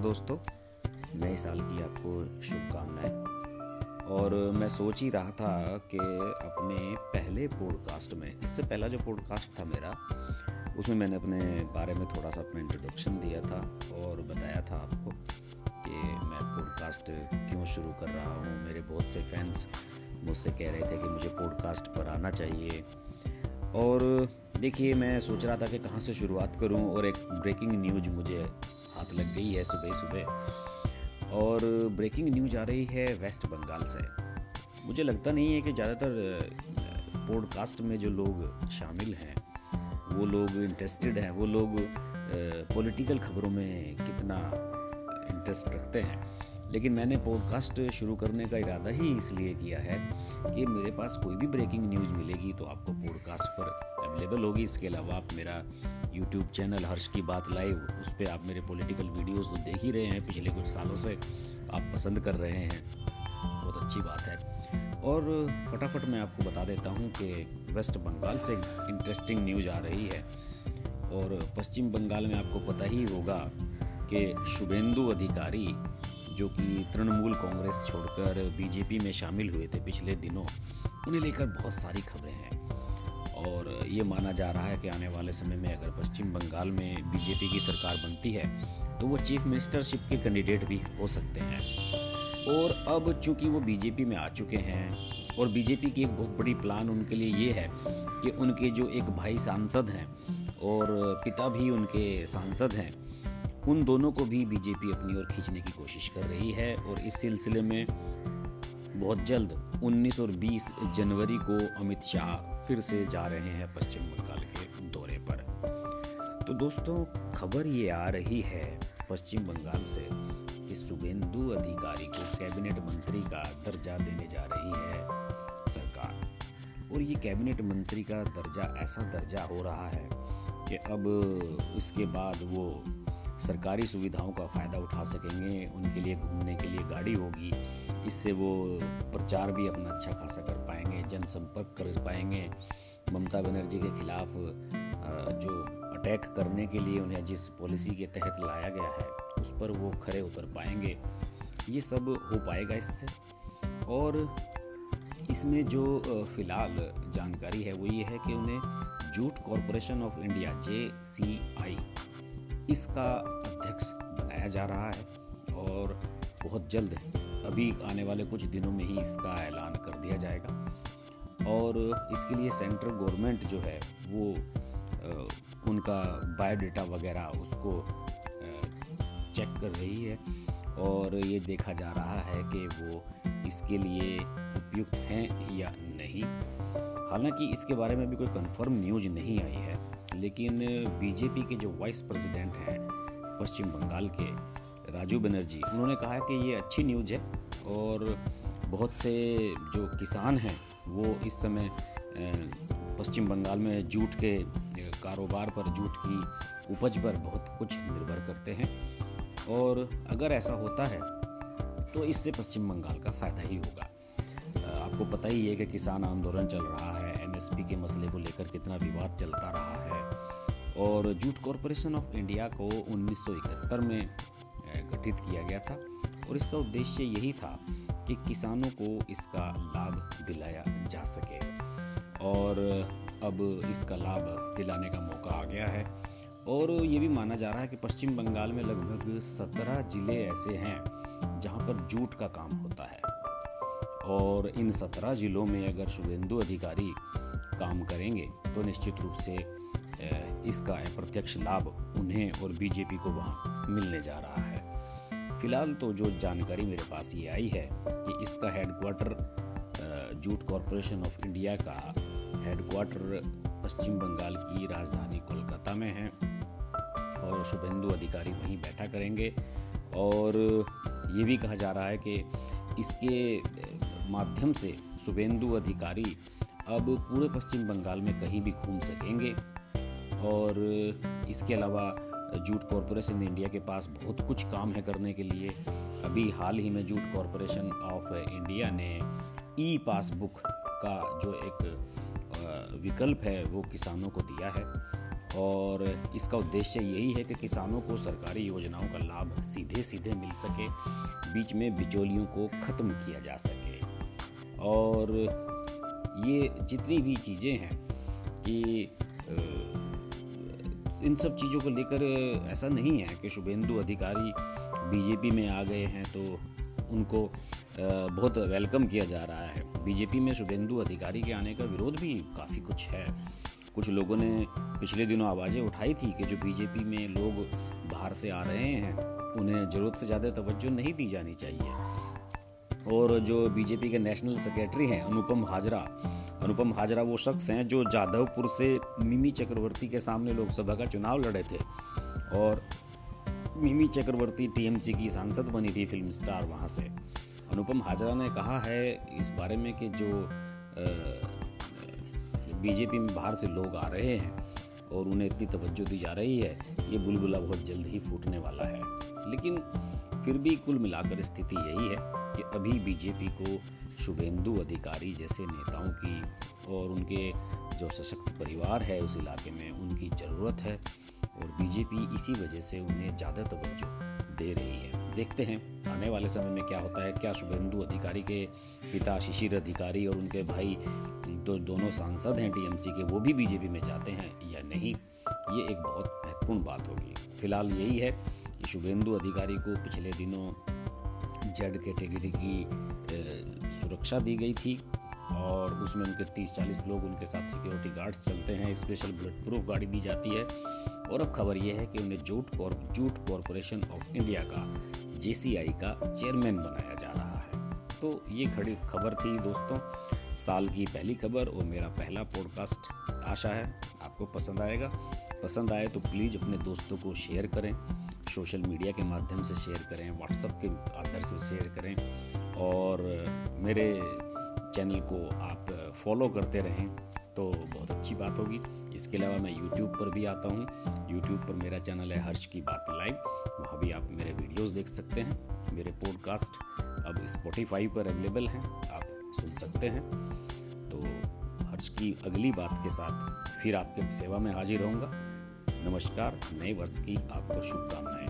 दोस्तों, नए साल की आपको शुभकामनाएँ। और मैं सोच ही रहा था कि अपने पहले पॉडकास्ट में, इससे पहला जो पॉडकास्ट था मेरा, उसमें मैंने अपने बारे में थोड़ा सा अपना इंट्रोडक्शन दिया था और बताया था आपको कि मैं पॉडकास्ट क्यों शुरू कर रहा हूँ। मेरे बहुत से फैंस मुझसे कह रहे थे कि मुझे पॉडकास्ट पर आना चाहिए। और देखिए, मैं सोच रहा था कि कहाँ से शुरुआत करूँ और एक ब्रेकिंग न्यूज़ मुझे हाथ लग गई है सुबह सुबह। और ब्रेकिंग न्यूज़ आ रही है वेस्ट बंगाल से। मुझे लगता नहीं है कि ज़्यादातर पॉडकास्ट में जो लोग शामिल हैं, वो लोग इंटरेस्टेड हैं, वो लोग पॉलिटिकल खबरों में कितना इंटरेस्ट रखते हैं। लेकिन मैंने पॉडकास्ट शुरू करने का इरादा ही इसलिए किया है कि मेरे पास कोई भी ब्रेकिंग न्यूज़ मिलेगी तो आपको पॉडकास्ट पर अवेलेबल होगी। इसके अलावा आप मेरा यूट्यूब चैनल हर्ष की बात लाइव उस पर आप मेरे पॉलिटिकल वीडियोस तो देख ही रहे हैं, पिछले कुछ सालों से आप पसंद कर रहे हैं। बहुत अच्छी बात है। और फटाफट मैं आपको बता देता हूँ कि वेस्ट बंगाल से इंटरेस्टिंग न्यूज़ आ रही है। और पश्चिम बंगाल में आपको पता ही होगा कि शुभेंदु अधिकारी, जो कि तृणमूल कांग्रेस छोड़कर बीजेपी में शामिल हुए थे पिछले दिनों, उन्हें लेकर बहुत सारी खबरें हैं। और ये माना जा रहा है कि आने वाले समय में अगर पश्चिम बंगाल में बीजेपी की सरकार बनती है तो वो चीफ मिनिस्टरशिप के कैंडिडेट भी हो सकते हैं। और अब चूँकि वो बीजेपी में आ चुके हैं, और बीजेपी की एक बहुत बड़ी प्लान उनके लिए ये है कि उनके जो एक भाई सांसद हैं, और पिता भी उनके सांसद हैं, उन दोनों को भी बीजेपी अपनी ओर खींचने की कोशिश कर रही है, और इस सिलसिले में बहुत जल्द 19 और 20 जनवरी को अमित शाह फिर से जा रहे हैं पश्चिम बंगाल के दौरे पर। तो दोस्तों, खबर ये आ रही है पश्चिम बंगाल से कि शुभेंदु अधिकारी को कैबिनेट मंत्री का दर्जा देने जा रही है सरकार। और ये कैबिनेट मंत्री का दर्जा, ऐसा दर्जा हो रहा है कि अब इसके बाद वो सरकारी सुविधाओं का फ़ायदा उठा सकेंगे, उनके लिए घूमने के लिए गाड़ी होगी इससे वो प्रचार भी अपना अच्छा खासा कर पाएँगे, जनसंपर्क कर पाएँगे। ममता बनर्जी के खिलाफ जो अटैक करने के लिए उन्हें जिस पॉलिसी के तहत लाया गया है, उस पर वो खड़े उतर पाएँगे। ये सब हो पाएगा इससे। और इसमें जो फ़िलहाल जानकारी है वो ये है कि उन्हें Jute Corporation of India, J C I, इसका अध्यक्ष बनाया जा रहा है और बहुत जल्द अभी आने वाले कुछ दिनों में ही इसका ऐलान कर दिया जाएगा। और इसके लिए सेंट्रल गवर्नमेंट जो है, वो उनका बायोडाटा वगैरह उसको चेक कर रही है। और ये देखा जा रहा है कि वो इसके लिए उपयुक्त हैं या नहीं। हालाँकि इसके बारे में भी कोई कंफर्म न्यूज़ नहीं आई है, लेकिन बीजेपी के जो वाइस प्रेसिडेंट हैं, पश्चिम बंगाल के राजू बनर्जी, उन्होंने कहा कि ये अच्छी न्यूज़ है और बहुत से जो किसान हैं, वो इस समय पश्चिम बंगाल में जूट के कारोबार पर, जूट की उपज पर बहुत कुछ निर्भर करते हैं। और अगर ऐसा होता है तो इससे पश्चिम बंगाल का फ़ायदा ही होगा। आपको पता ही है कि किसान आंदोलन चल रहा है एमएसपी के मसले को लेकर कितना विवाद चलता रहा है। और जूट कॉरपोरेशन ऑफ़ इंडिया को 1971 में गठित किया गया था और इसका उद्देश्य यही था कि किसानों को इसका लाभ दिलाया जा सके। और अब इसका लाभ दिलाने का मौका आ गया है। और ये भी माना जा रहा है कि पश्चिम बंगाल में लगभग सत्रह ज़िले ऐसे हैं जहाँ पर जूट का काम होता है। और इन सत्रह जिलों में अगर शुभेंदु अधिकारी काम करेंगे तो निश्चित रूप से इसका अप्रत्यक्ष लाभ उन्हें और बीजेपी को वहाँ मिलने जा रहा है। फ़िलहाल तो जो जानकारी मेरे पास ये आई है कि इसका headquarter Jute Corporation of India का हेडक्वार्टर पश्चिम बंगाल की राजधानी कोलकाता में है और शुभेंदु अधिकारी वहीं बैठा करेंगे। और ये भी कहा जा रहा है कि इसके माध्यम से शुभेंदु अधिकारी अब पूरे पश्चिम बंगाल में कहीं भी घूम सकेंगे। और इसके अलावा जूट कॉरपोरेशन इंडिया के पास बहुत कुछ काम है करने के लिए। अभी हाल ही में जूट कॉरपोरेशन ऑफ़ इंडिया ने ई पासबुक का जो एक विकल्प है, वो किसानों को दिया है। और इसका उद्देश्य यही है कि किसानों को सरकारी योजनाओं का लाभ सीधे सीधे मिल सके, बीच में बिचौलियों को ख़त्म किया जा सके। और ये जितनी भी चीज़ें हैं कि इन सब चीज़ों को लेकर ऐसा नहीं है कि शुभेंदु अधिकारी बीजेपी में आ गए हैं तो उनको बहुत वेलकम किया जा रहा है। बीजेपी में शुभेंदु अधिकारी के आने का विरोध भी काफ़ी कुछ है। कुछ लोगों ने पिछले दिनों आवाज़ें उठाई थी कि जो बीजेपी में लोग बाहर से आ रहे हैं, उन्हें ज़रूरत से ज़्यादा तवज्जो नहीं दी जानी चाहिए। और जो बीजेपी के नेशनल सेक्रेटरी हैं अनुपम हाजरा अनुपम हाजरा वो शख्स हैं जो जाधवपुर से मिमी चक्रवर्ती के सामने लोकसभा का चुनाव लड़े थे। और मिमी चक्रवर्ती टीएमसी की सांसद बनी थी फ़िल्म स्टार वहाँ से। अनुपम हाजरा ने कहा है इस बारे में कि जो बीजेपी में बाहर से लोग आ रहे हैं और उन्हें इतनी तवज्जो दी जा रही है, ये बुलबुला बहुत जल्द ही फूटने वाला है। लेकिन फिर भी कुल मिलाकर स्थिति यही है। कि अभी बीजेपी को शुभेंदु अधिकारी जैसे नेताओं की और उनके जो सशक्त परिवार है उस इलाके में उनकी ज़रूरत है और बीजेपी इसी वजह से उन्हें ज़्यादा तवज्जो दे रही है। देखते हैं आने वाले समय में क्या होता है, क्या शुभेंदु अधिकारी के पिता, शिशिर अधिकारी और उनके भाई, दो, दोनों सांसद हैं टीएमसी के, वो भी बीजेपी में जाते हैं या नहीं, ये एक बहुत महत्वपूर्ण बात होगी। फ़िलहाल यही है कि शुभेंदु अधिकारी को पिछले दिनों जेड कैटेगरी की सुरक्षा दी गई थी और उसमें उनके 30-40 लोग उनके साथ सिक्योरिटी गार्ड्स चलते हैं। स्पेशल बुलेट प्रूफ गाड़ी दी जाती है और अब खबर यह है कि उन्हें jute corp jute corporation of India का जेसीआई का चेयरमैन बनाया जा रहा है। तो ये खड़ी खबर थी दोस्तों। साल की पहली खबर और मेरा पहला पॉडकास्ट आशा है आपको पसंद आएगा। पसंद आए तो प्लीज़ अपने दोस्तों को शेयर करें। सोशल मीडिया के माध्यम से शेयर करें, व्हाट्सएप के आधार से शेयर करें और मेरे चैनल को आप फॉलो करते रहें तो बहुत अच्छी बात होगी। इसके अलावा मैं यूट्यूब पर भी आता हूँ। यूट्यूब पर मेरा चैनल है हर्ष की बात लाइव। वहाँ भी आप मेरे वीडियोस देख सकते हैं। मेरे पॉडकास्ट अब स्पॉटिफाई पर अवेलेबल हैं, आप सुन सकते हैं। तो हर्ष की अगली बात के साथ फिर आपके सेवा में हाजिर रहूँगा। नमस्कार नए वर्ष की आपको शुभकामनाएँ।